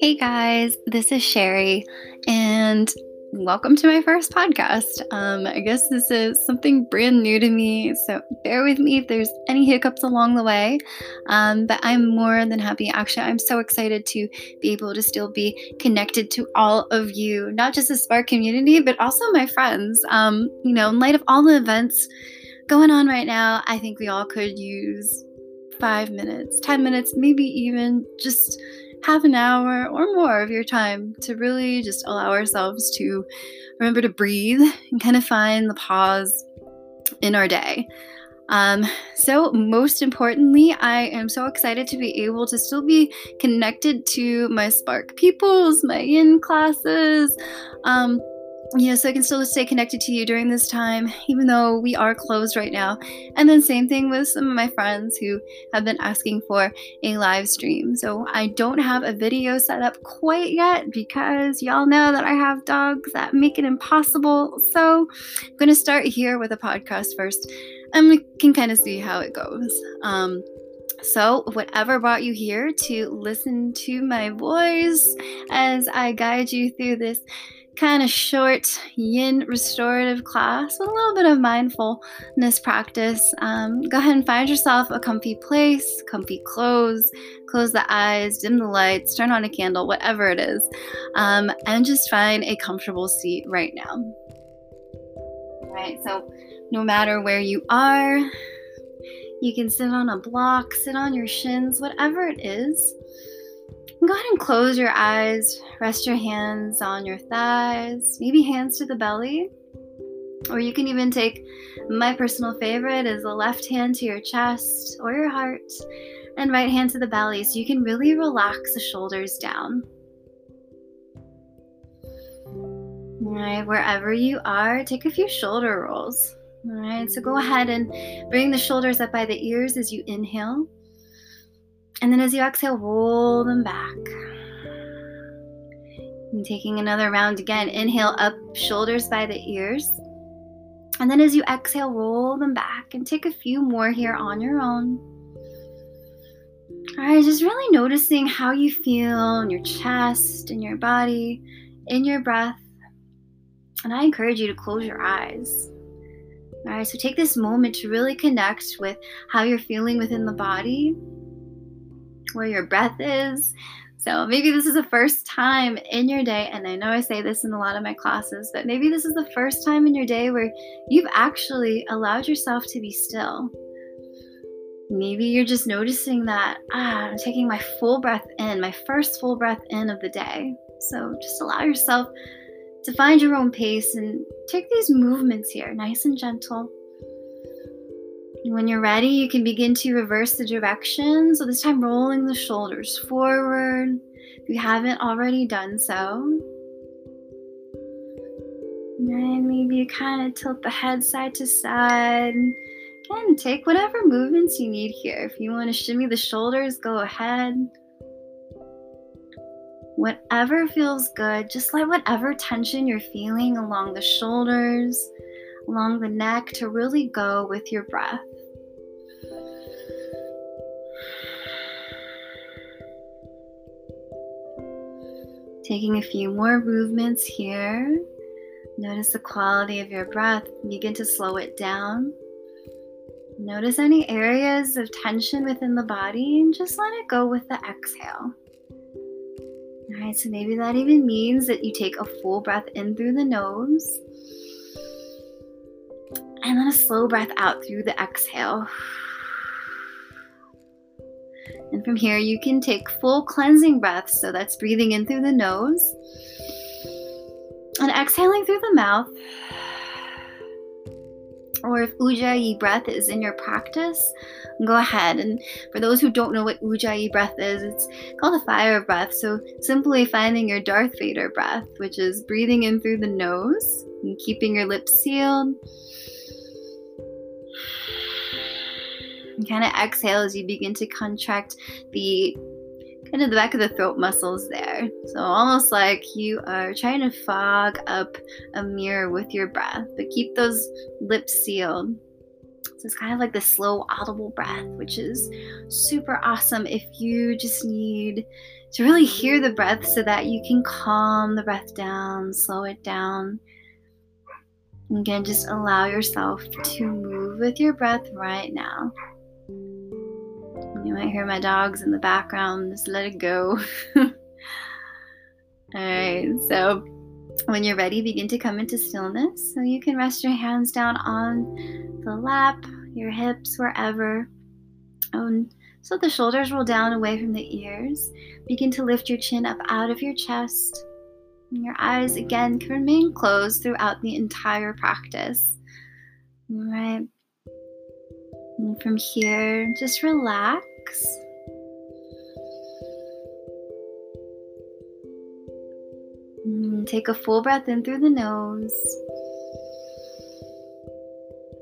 Hey guys, this is Sherry, and welcome to my first podcast. Um, I guess this is something brand new to me, so bear with me if there's any hiccups along the way. Um, but I'm more than happy. Actually, I'm so excited to be able to still be connected to all of you, not just the Spark community, but also my friends. Um, you know, in light of all the events going on right now, I think we all could use five minutes, 10 minutes, maybe even just half an hour or more of your time to really just allow ourselves to remember to breathe and kind of find the pause yin our day. Um, so, most importantly, I am so excited to be able to still be connected to my Spark peoples, my in classes, um, you know, so I can still stay connected to you during this time, even though we are closed right now. And then, same thing with some of my friends who have been asking for a live stream. So, I don't have a video set up quite yet because y'all know that I have dogs that make it impossible. So, I'm going to start here with a podcast first, and we can kind of see how it goes. Um, so, whatever brought you here to listen to my voice as I guide you through this kind of short yin restorative class with a little bit of mindfulness practice. Um, go ahead and find yourself a comfy place, comfy clothes, close the eyes, dim the lights, turn on a candle, whatever it is, um, and just find a comfortable seat right now. All right, so no matter where you are, you can sit on a block, sit on your shins, whatever it is go ahead and close your eyes, rest your hands on your thighs, maybe hands to the belly. Or you can even take my personal favorite is the left hand to your chest or your heart and right hand to the belly so you can really relax the shoulders down. All right, wherever you are, take a few shoulder rolls. All right, so go ahead and bring the shoulders up by the ears as you inhale. And then as you exhale, roll them back. And taking another round again, inhale up, shoulders by the ears. And then as you exhale, roll them back and take a few more here on your own. All right, just really noticing how you feel in your chest, in your body, in your breath. And I encourage you to close your eyes. All right, so take this moment to really connect with how you're feeling within the body where your breath is. So maybe this is the first time in your day, and I know I say this in a lot of my classes, but maybe this is the first time in your day where you've actually allowed yourself to be still. Maybe you're just noticing that ah, I'm taking my full breath in, my first full breath in of the day. So just allow yourself to find your own pace and take these movements here, nice and gentle. When you're ready, you can begin to reverse the direction. So this time, rolling the shoulders forward if you haven't already done so. And maybe you kind of tilt the head side to side. Again, take whatever movements you need here. If you want to shimmy the shoulders, go ahead. Whatever feels good, just let whatever tension you're feeling along the shoulders, along the neck to really go with your breath. Taking a few more movements here. Notice the quality of your breath. Begin to slow it down. Notice any areas of tension within the body and just let it go with the exhale. All right, so maybe that even means that you take a full breath in through the nose and then a slow breath out through the exhale. And from here, you can take full cleansing breaths. So that's breathing in through the nose and exhaling through the mouth. Or if Ujjayi breath is in your practice, go ahead. And for those who don't know what Ujjayi breath is, it's called a fire breath. So simply finding your Darth Vader breath, which is breathing in through the nose and keeping your lips sealed And kind of exhale as you begin to contract the kind of the back of the throat muscles there. So almost like you are trying to fog up a mirror with your breath, but keep those lips sealed. So it's kind of like the slow, audible breath, which is super awesome if you just need to really hear the breath so that you can calm the breath down, slow it down. Again, just allow yourself to move with your breath right now. You might hear my dogs in the background, just let it go. All right, so when you're ready, begin to come into stillness. So you can rest your hands down on the lap, your hips, wherever. Um, so the shoulders roll down away from the ears. Begin to lift your chin up out of your chest. And your eyes again can remain closed throughout the entire practice. All right. And from here, just relax. And take a full breath in through the nose.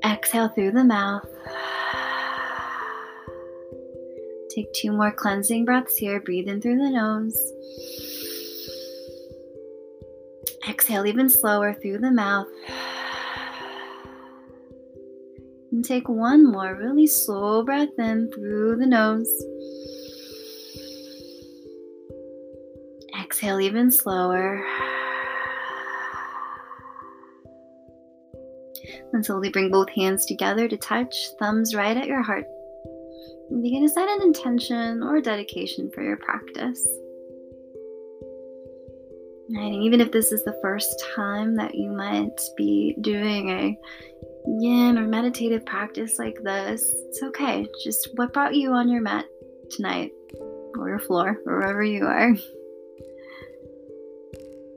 Exhale through the mouth. Take two more cleansing breaths here. Breathe in through the nose. Exhale even slower through the mouth. Take one more really slow breath in through the nose. Exhale even slower. And slowly bring both hands together to touch, thumbs right at your heart. And begin to set an intention or dedication for your practice. And even if this is the first time that you might be doing a yin or meditative practice like this, it's okay. Just what brought you on your mat tonight, or your floor, or wherever you are.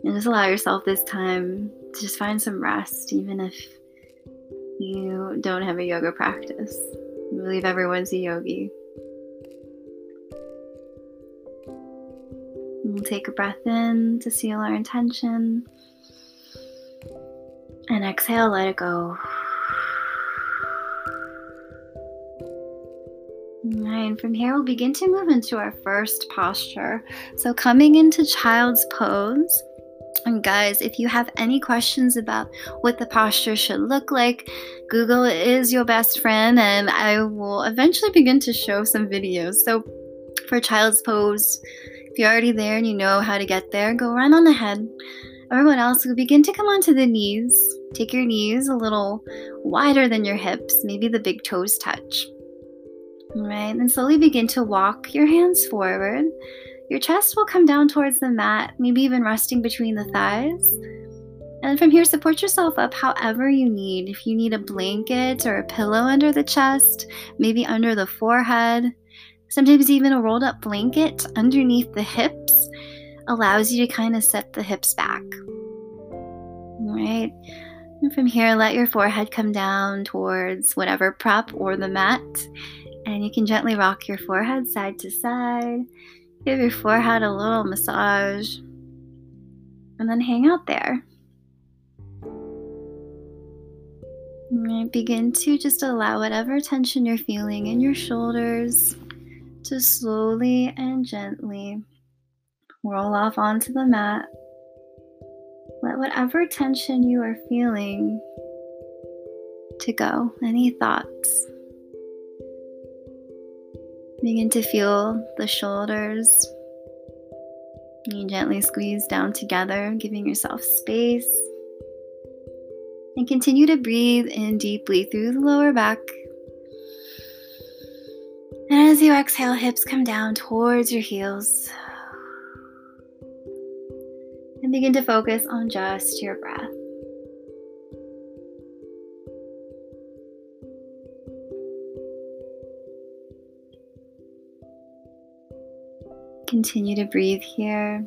And just allow yourself this time to just find some rest, even if you don't have a yoga practice. I believe everyone's a yogi. We'll take a breath in to seal our intention. And exhale, let it go. And from here, we'll begin to move into our first posture. So, coming into child's pose. And guys, if you have any questions about what the posture should look like, Google is your best friend, and I will eventually begin to show some videos. So, for child's pose, if you're already there and you know how to get there, go run on ahead. Everyone else will begin to come onto the knees. Take your knees a little wider than your hips, maybe the big toes touch. Right, and slowly begin to walk your hands forward. Your chest will come down towards the mat, maybe even resting between the thighs. And from here, support yourself up however you need. If you need a blanket or a pillow under the chest, maybe under the forehead, sometimes even a rolled up blanket underneath the hips allows you to kind of set the hips back. All right. And from here, let your forehead come down towards whatever prop or the mat. And you can gently rock your forehead side to side. Give your forehead a little massage. And then hang out there. And begin to just allow whatever tension you're feeling in your shoulders to slowly and gently roll off onto the mat. Let whatever tension you are feeling to go, any thoughts. Begin to feel the shoulders. You gently squeeze down together, giving yourself space. And continue to breathe in deeply through the lower back. And as you exhale, hips come down towards your heels. And begin to focus on just your breath. Continue to breathe here.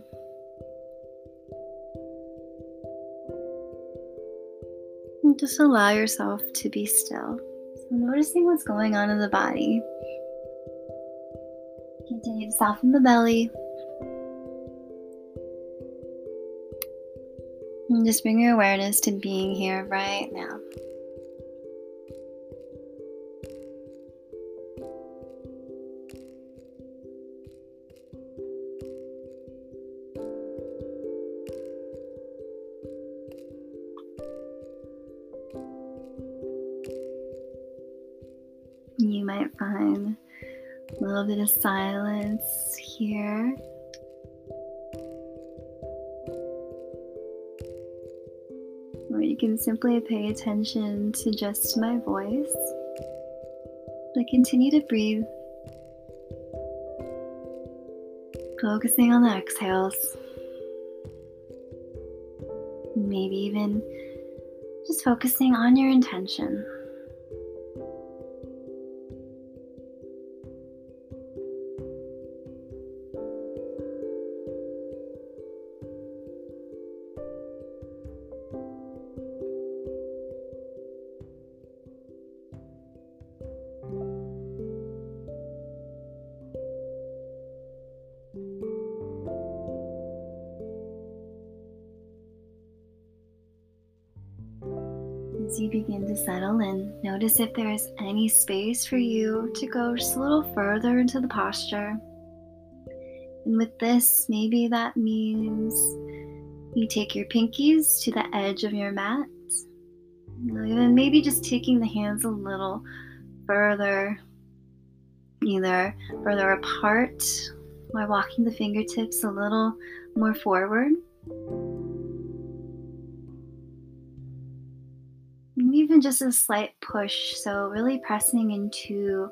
And just allow yourself to be still. So, noticing what's going on in the body. Continue to soften the belly. And just bring your awareness to being here right now. Of silence here. Or you can simply pay attention to just my voice. But continue to breathe, focusing on the exhales. Maybe even just focusing on your intention. Notice if there is any space for you to go just a little further into the posture. And with this, maybe that means you take your pinkies to the edge of your mat. And maybe just taking the hands a little further, either further apart or walking the fingertips a little more forward. Even just a slight push. So, really pressing into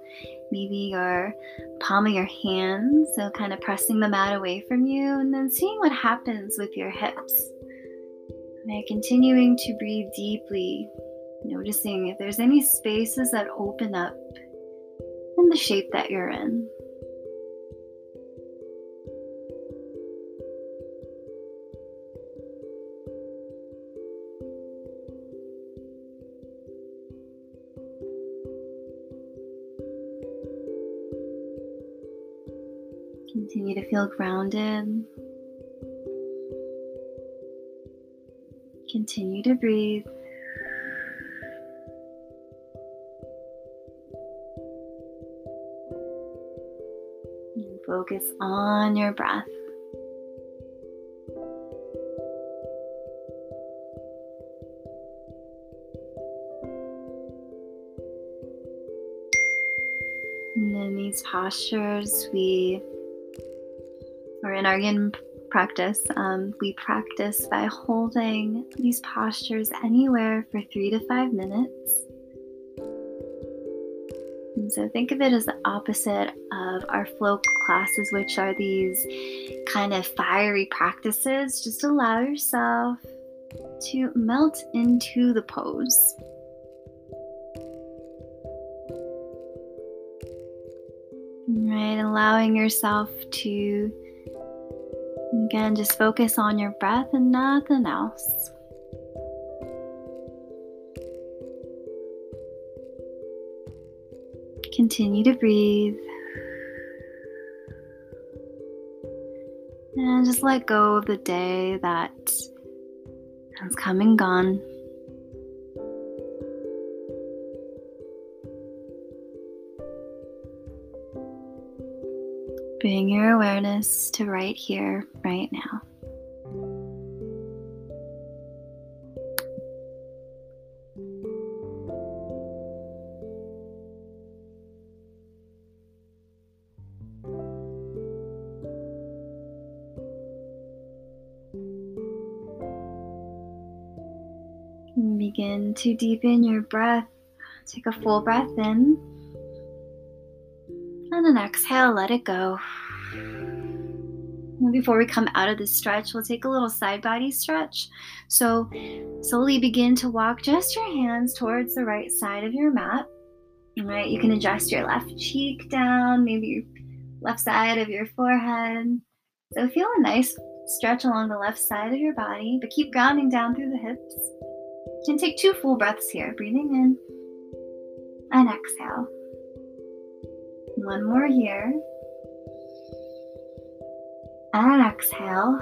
maybe your palm of your hand. So, kind of pressing the mat away from you and then seeing what happens with your hips. And continuing to breathe deeply, noticing if there's any spaces that open up in the shape that you're in. Continue to feel grounded. Continue to breathe. And focus on your breath. And in these postures, we or in our yin practice, um, we practice by holding these postures anywhere for three to five minutes. And so think of it as the opposite of our flow classes, which are these kind of fiery practices. Just allow yourself to melt into the pose. Right, allowing yourself to Again, just focus on your breath and nothing else. Continue to breathe. And just let go of the day that has come and gone. Bring your awareness to right here, right now. begin to deepen your breath. Take a full breath in. And then exhale, let it go. Before we come out of this stretch, we'll take a little side body stretch. So, slowly begin to walk just your hands towards the right side of your mat. All right, you can adjust your left cheek down, maybe your left side of your forehead. So, feel a nice stretch along the left side of your body, but keep grounding down through the hips. Can take two full breaths here, breathing in and exhale. One more here. And exhale.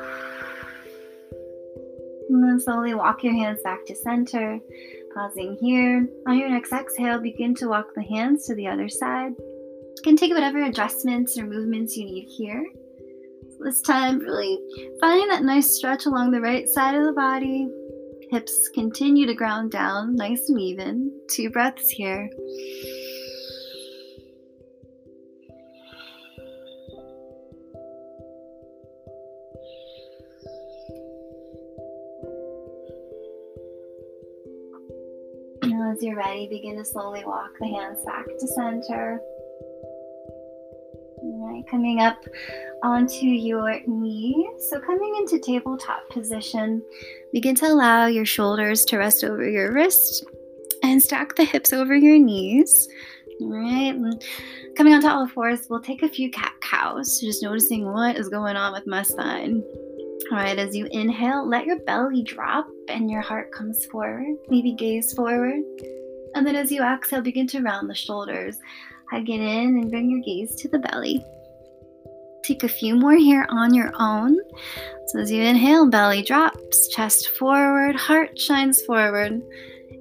And then slowly walk your hands back to center. Pausing here. On your next exhale, begin to walk the hands to the other side. You can take whatever adjustments or movements you need here. So this time, really finding that nice stretch along the right side of the body. Hips continue to ground down nice and even. Two breaths here. As you're ready, begin to slowly walk the hands back to center. All right, coming up onto your knees. So, coming into tabletop position, begin to allow your shoulders to rest over your wrist and stack the hips over your knees. All right, and coming onto all fours, we'll take a few cat cows, just noticing what is going on with my spine. All right, as you inhale, let your belly drop and your heart comes forward. Maybe gaze forward. And then as you exhale, begin to round the shoulders. Hug it in and bring your gaze to the belly. Take a few more here on your own. So as you inhale, belly drops, chest forward, heart shines forward.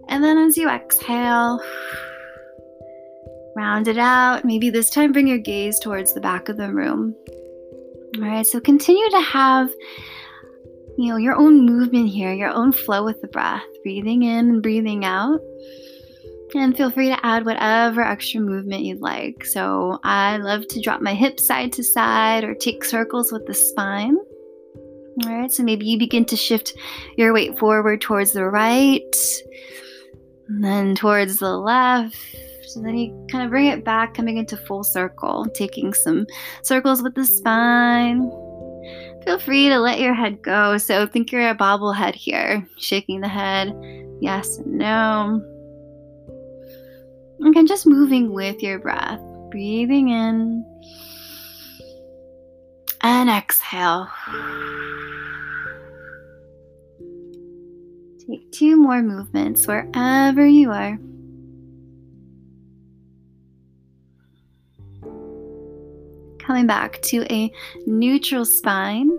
And then as you exhale, round it out. Maybe this time bring your gaze towards the back of the room. All right, so continue to have you know your own movement here, your own flow with the breath, breathing in and breathing out. And feel free to add whatever extra movement you'd like. So, I love to drop my hips side to side or take circles with the spine. All right, so maybe you begin to shift your weight forward towards the right, and then towards the left. And then you kind of bring it back, coming into full circle, taking some circles with the spine. Feel free to let your head go. So think you're a bobblehead here, shaking the head, yes and no. Again, just moving with your breath, breathing in and exhale. Take two more movements wherever you are. Coming back to a neutral spine.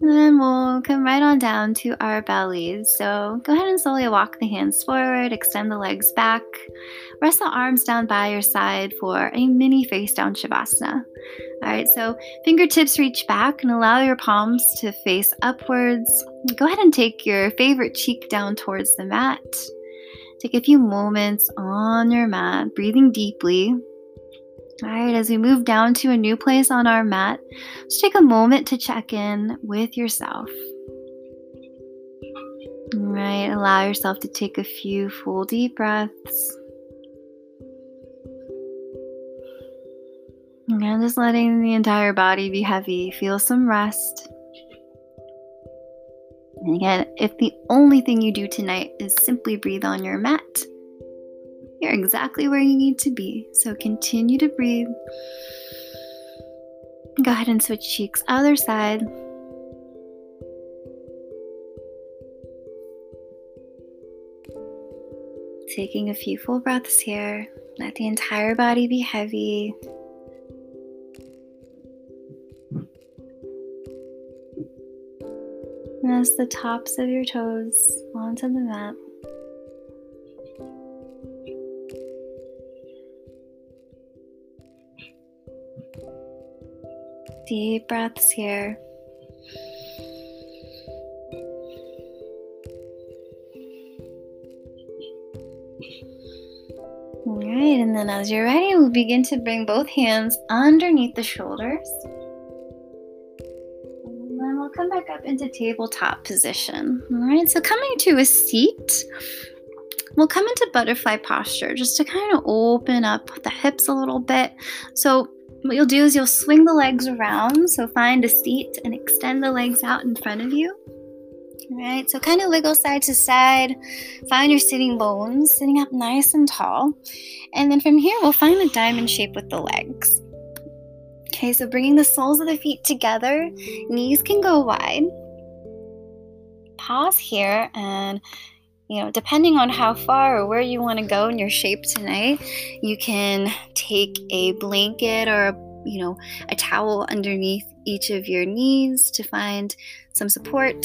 Then we'll come right on down to our bellies. So go ahead and slowly walk the hands forward, extend the legs back, rest the arms down by your side for a mini face down Shavasana. All right, so fingertips reach back and allow your palms to face upwards. Go ahead and take your favorite cheek down towards the mat. Take a few moments on your mat, breathing deeply. All right, as we move down to a new place on our mat, just take a moment to check in with yourself. All right, allow yourself to take a few full deep breaths. And just letting the entire body be heavy. Feel some rest. And again, if the only thing you do tonight is simply breathe on your mat, you're exactly where you need to be. So continue to breathe. Go ahead and switch cheeks, other side. Taking a few full breaths here. Let the entire body be heavy. Press the tops of your toes onto the mat. Deep breaths here. All right, and then as you're ready, we'll begin to bring both hands underneath the shoulders. Into tabletop position. All right, so coming to a seat, we'll come into butterfly posture just to kind of open up the hips a little bit. So what you'll do is you'll swing the legs around. So find a seat and extend the legs out in front of you. All right, so kind of wiggle side to side. Find your sitting bones, sitting up nice and tall. And then from here, we'll find a diamond shape with the legs. Okay, so bringing the soles of the feet together, knees can go wide. Pause here and you know, depending on how far or where you want to go in your shape tonight, you can take a blanket or a, you know, a towel underneath each of your knees to find some support.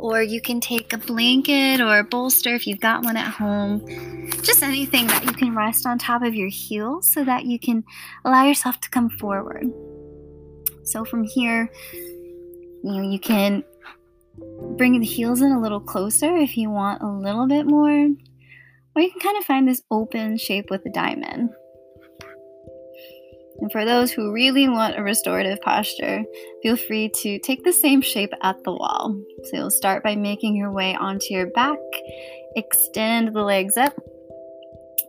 Or you can take a blanket or a bolster if you've got one at home. Just anything that you can rest on top of your heels so that you can allow yourself to come forward. So from here, you know, you can bringing the heels in a little closer if you want a little bit more. Or you can kind of find this open shape with a diamond. And for those who really want a restorative posture, feel free to take the same shape at the wall. So you'll start by making your way onto your back, extend the legs up,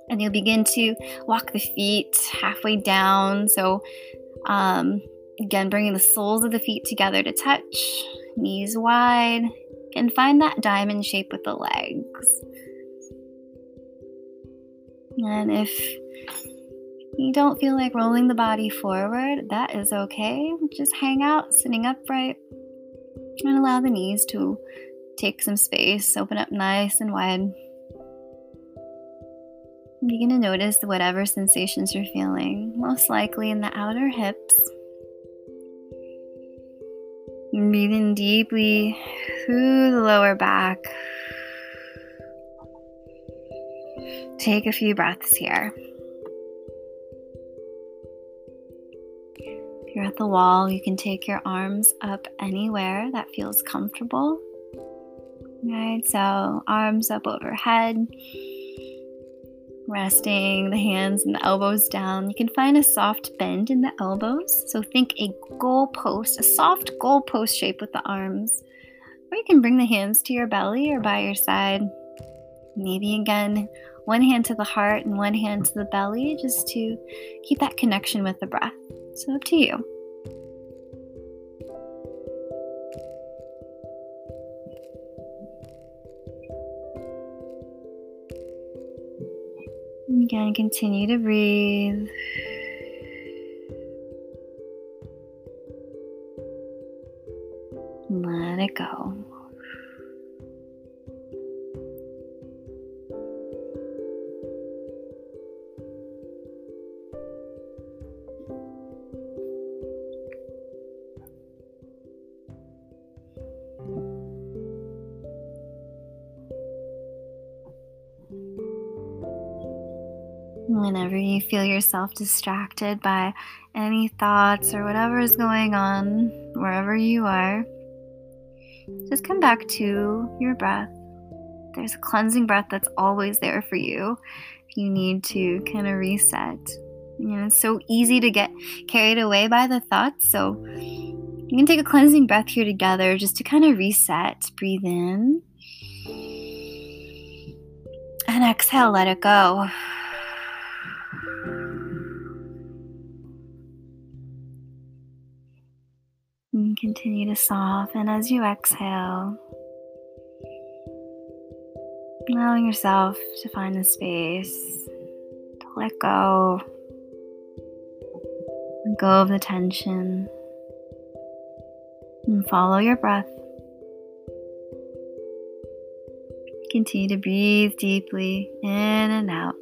and you'll begin to walk the feet halfway down. So, um, again, bringing the soles of the feet together to touch, knees wide, and find that diamond shape with the legs. And if you don't feel like rolling the body forward, that is okay. Just hang out, sitting upright, and allow the knees to take some space, open up nice and wide. Begin to notice whatever sensations you're feeling, most likely in the outer hips. Breathing deeply through the lower back. Take a few breaths here. If you're at the wall, you can take your arms up anywhere that feels comfortable. Right, so arms up overhead, resting the hands and the elbows down. You can find a soft bend in the elbows. So think a goal post, a soft goal post shape with the arms. Or you can bring the hands to your belly or by your side. Maybe again, one hand to the heart and one hand to the belly just to keep that connection with the breath. So, up to you. Again, continue to breathe. Let it go. Feel yourself distracted by any thoughts or whatever is going on, wherever you are, just come back to your breath. There's a cleansing breath that's always there for you if you need to kind of reset. You know, it's so easy to get carried away by the thoughts. So you can take a cleansing breath here together just to kind of reset. Breathe in. And exhale, let it go. Continue to soften as you exhale, allowing yourself to find the space to let go, let go of the tension, and follow your breath. Continue to breathe deeply in and out.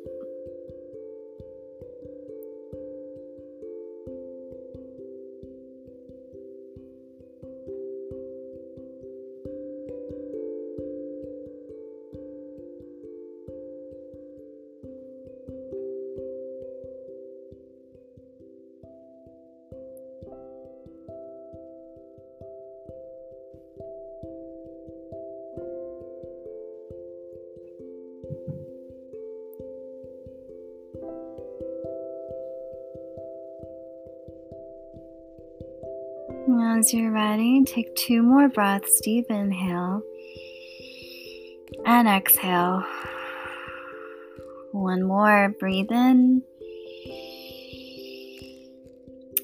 As you're ready, take two more breaths. Deep inhale and exhale. One more. Breathe in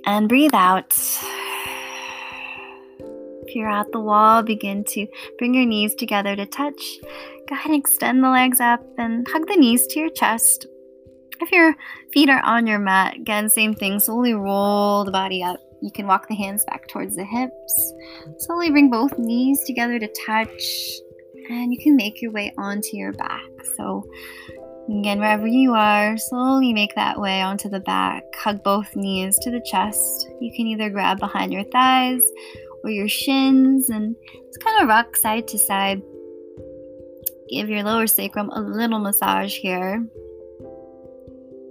and breathe out. If you're at the wall, begin to bring your knees together to touch. Go ahead and extend the legs up and hug the knees to your chest. If your feet are on your mat, again, same thing. Slowly roll the body up. You can walk the hands back towards the hips. Slowly bring both knees together to touch, and you can make your way onto your back. So, again, wherever you are, slowly make that way onto the back. Hug both knees to the chest. You can either grab behind your thighs or your shins and just kind of rock side to side. Give your lower sacrum a little massage here.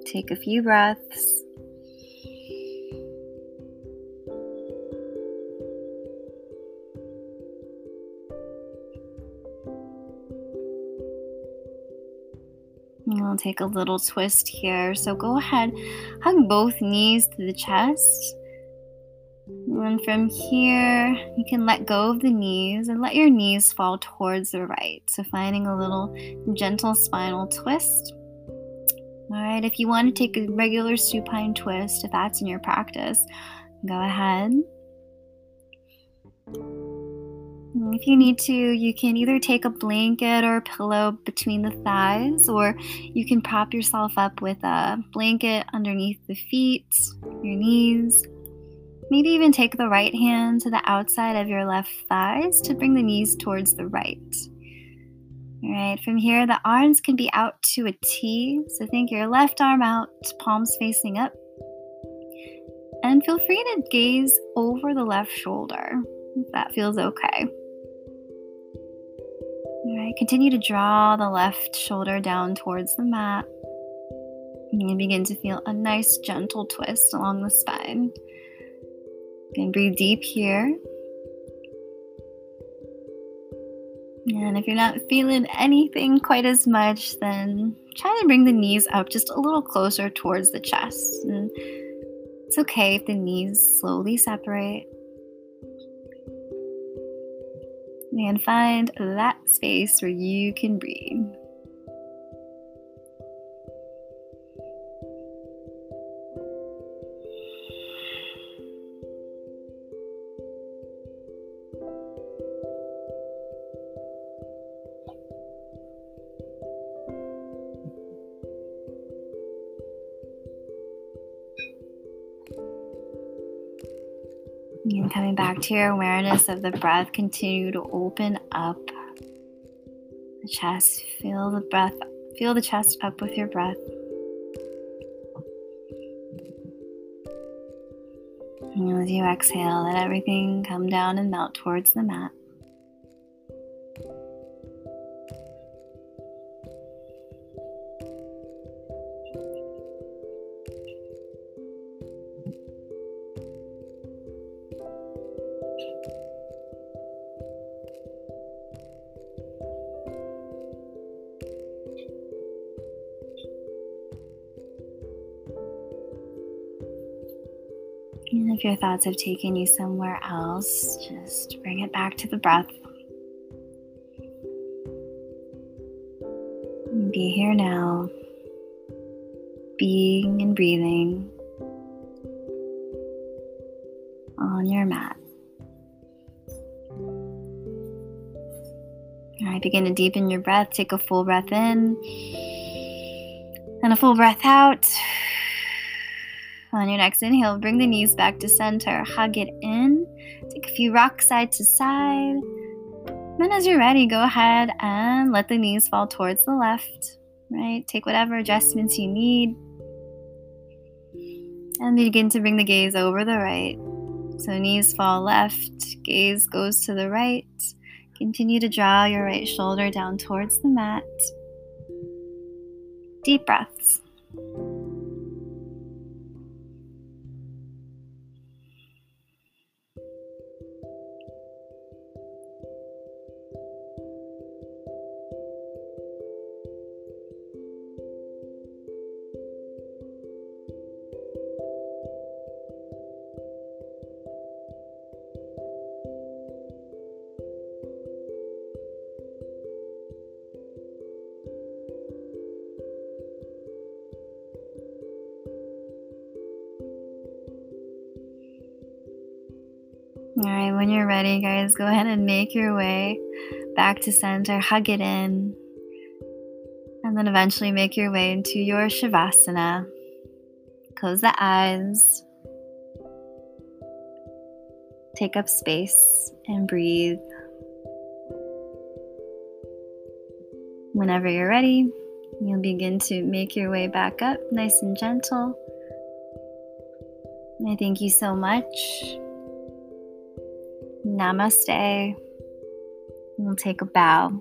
Take a few breaths. We'll take a little twist here. So go ahead, hug both knees to the chest. And from here, you can let go of the knees and let your knees fall towards the right. So finding a little gentle spinal twist. All right, if you want to take a regular supine twist, if that's in your practice, go ahead. Mm, if you need to, you can either take a blanket or a pillow between the thighs, or you can prop yourself up with a blanket underneath the feet, your knees. Maybe even take the right hand to the outside of your left thighs to bring the knees towards the right. All right, from here, the arms can be out to a T. So think your left arm out, palms facing up. And feel free to gaze over the left shoulder if that feels okay. All right, continue to draw the left shoulder down towards the mat. And you begin to feel a nice gentle twist along the spine. Can breathe deep here. And if you're not feeling anything quite as much, then try to bring the knees up just a little closer towards the chest. And it's okay if the knees slowly separate. And find that space where you can breathe. Coming back to your awareness of the breath, continue to open up the chest. Feel the breath, feel the chest up with your breath. And as you exhale, let everything come down and melt towards the mat. Thoughts have taken you somewhere else, just bring it back to the breath. Be here now, being and breathing on your mat. All right, begin to deepen your breath. Take a full breath in and a full breath out. On your next inhale, bring the knees back to center. Hug it in. Take a few rocks side to side. Then, as you're ready, go ahead and let the knees fall towards the left. Right? Take whatever adjustments you need. And begin to bring the gaze over the right. So, knees fall left, gaze goes to the right. Continue to draw your right shoulder down towards the mat. Deep breaths. All right, when you're ready, guys, go ahead and make your way back to center, hug it in, and then eventually make your way into your Shavasana. Close the eyes, take up space, and breathe. Whenever you're ready, you'll begin to make your way back up nice and gentle. I thank you so much Namaste. We'll take a bow.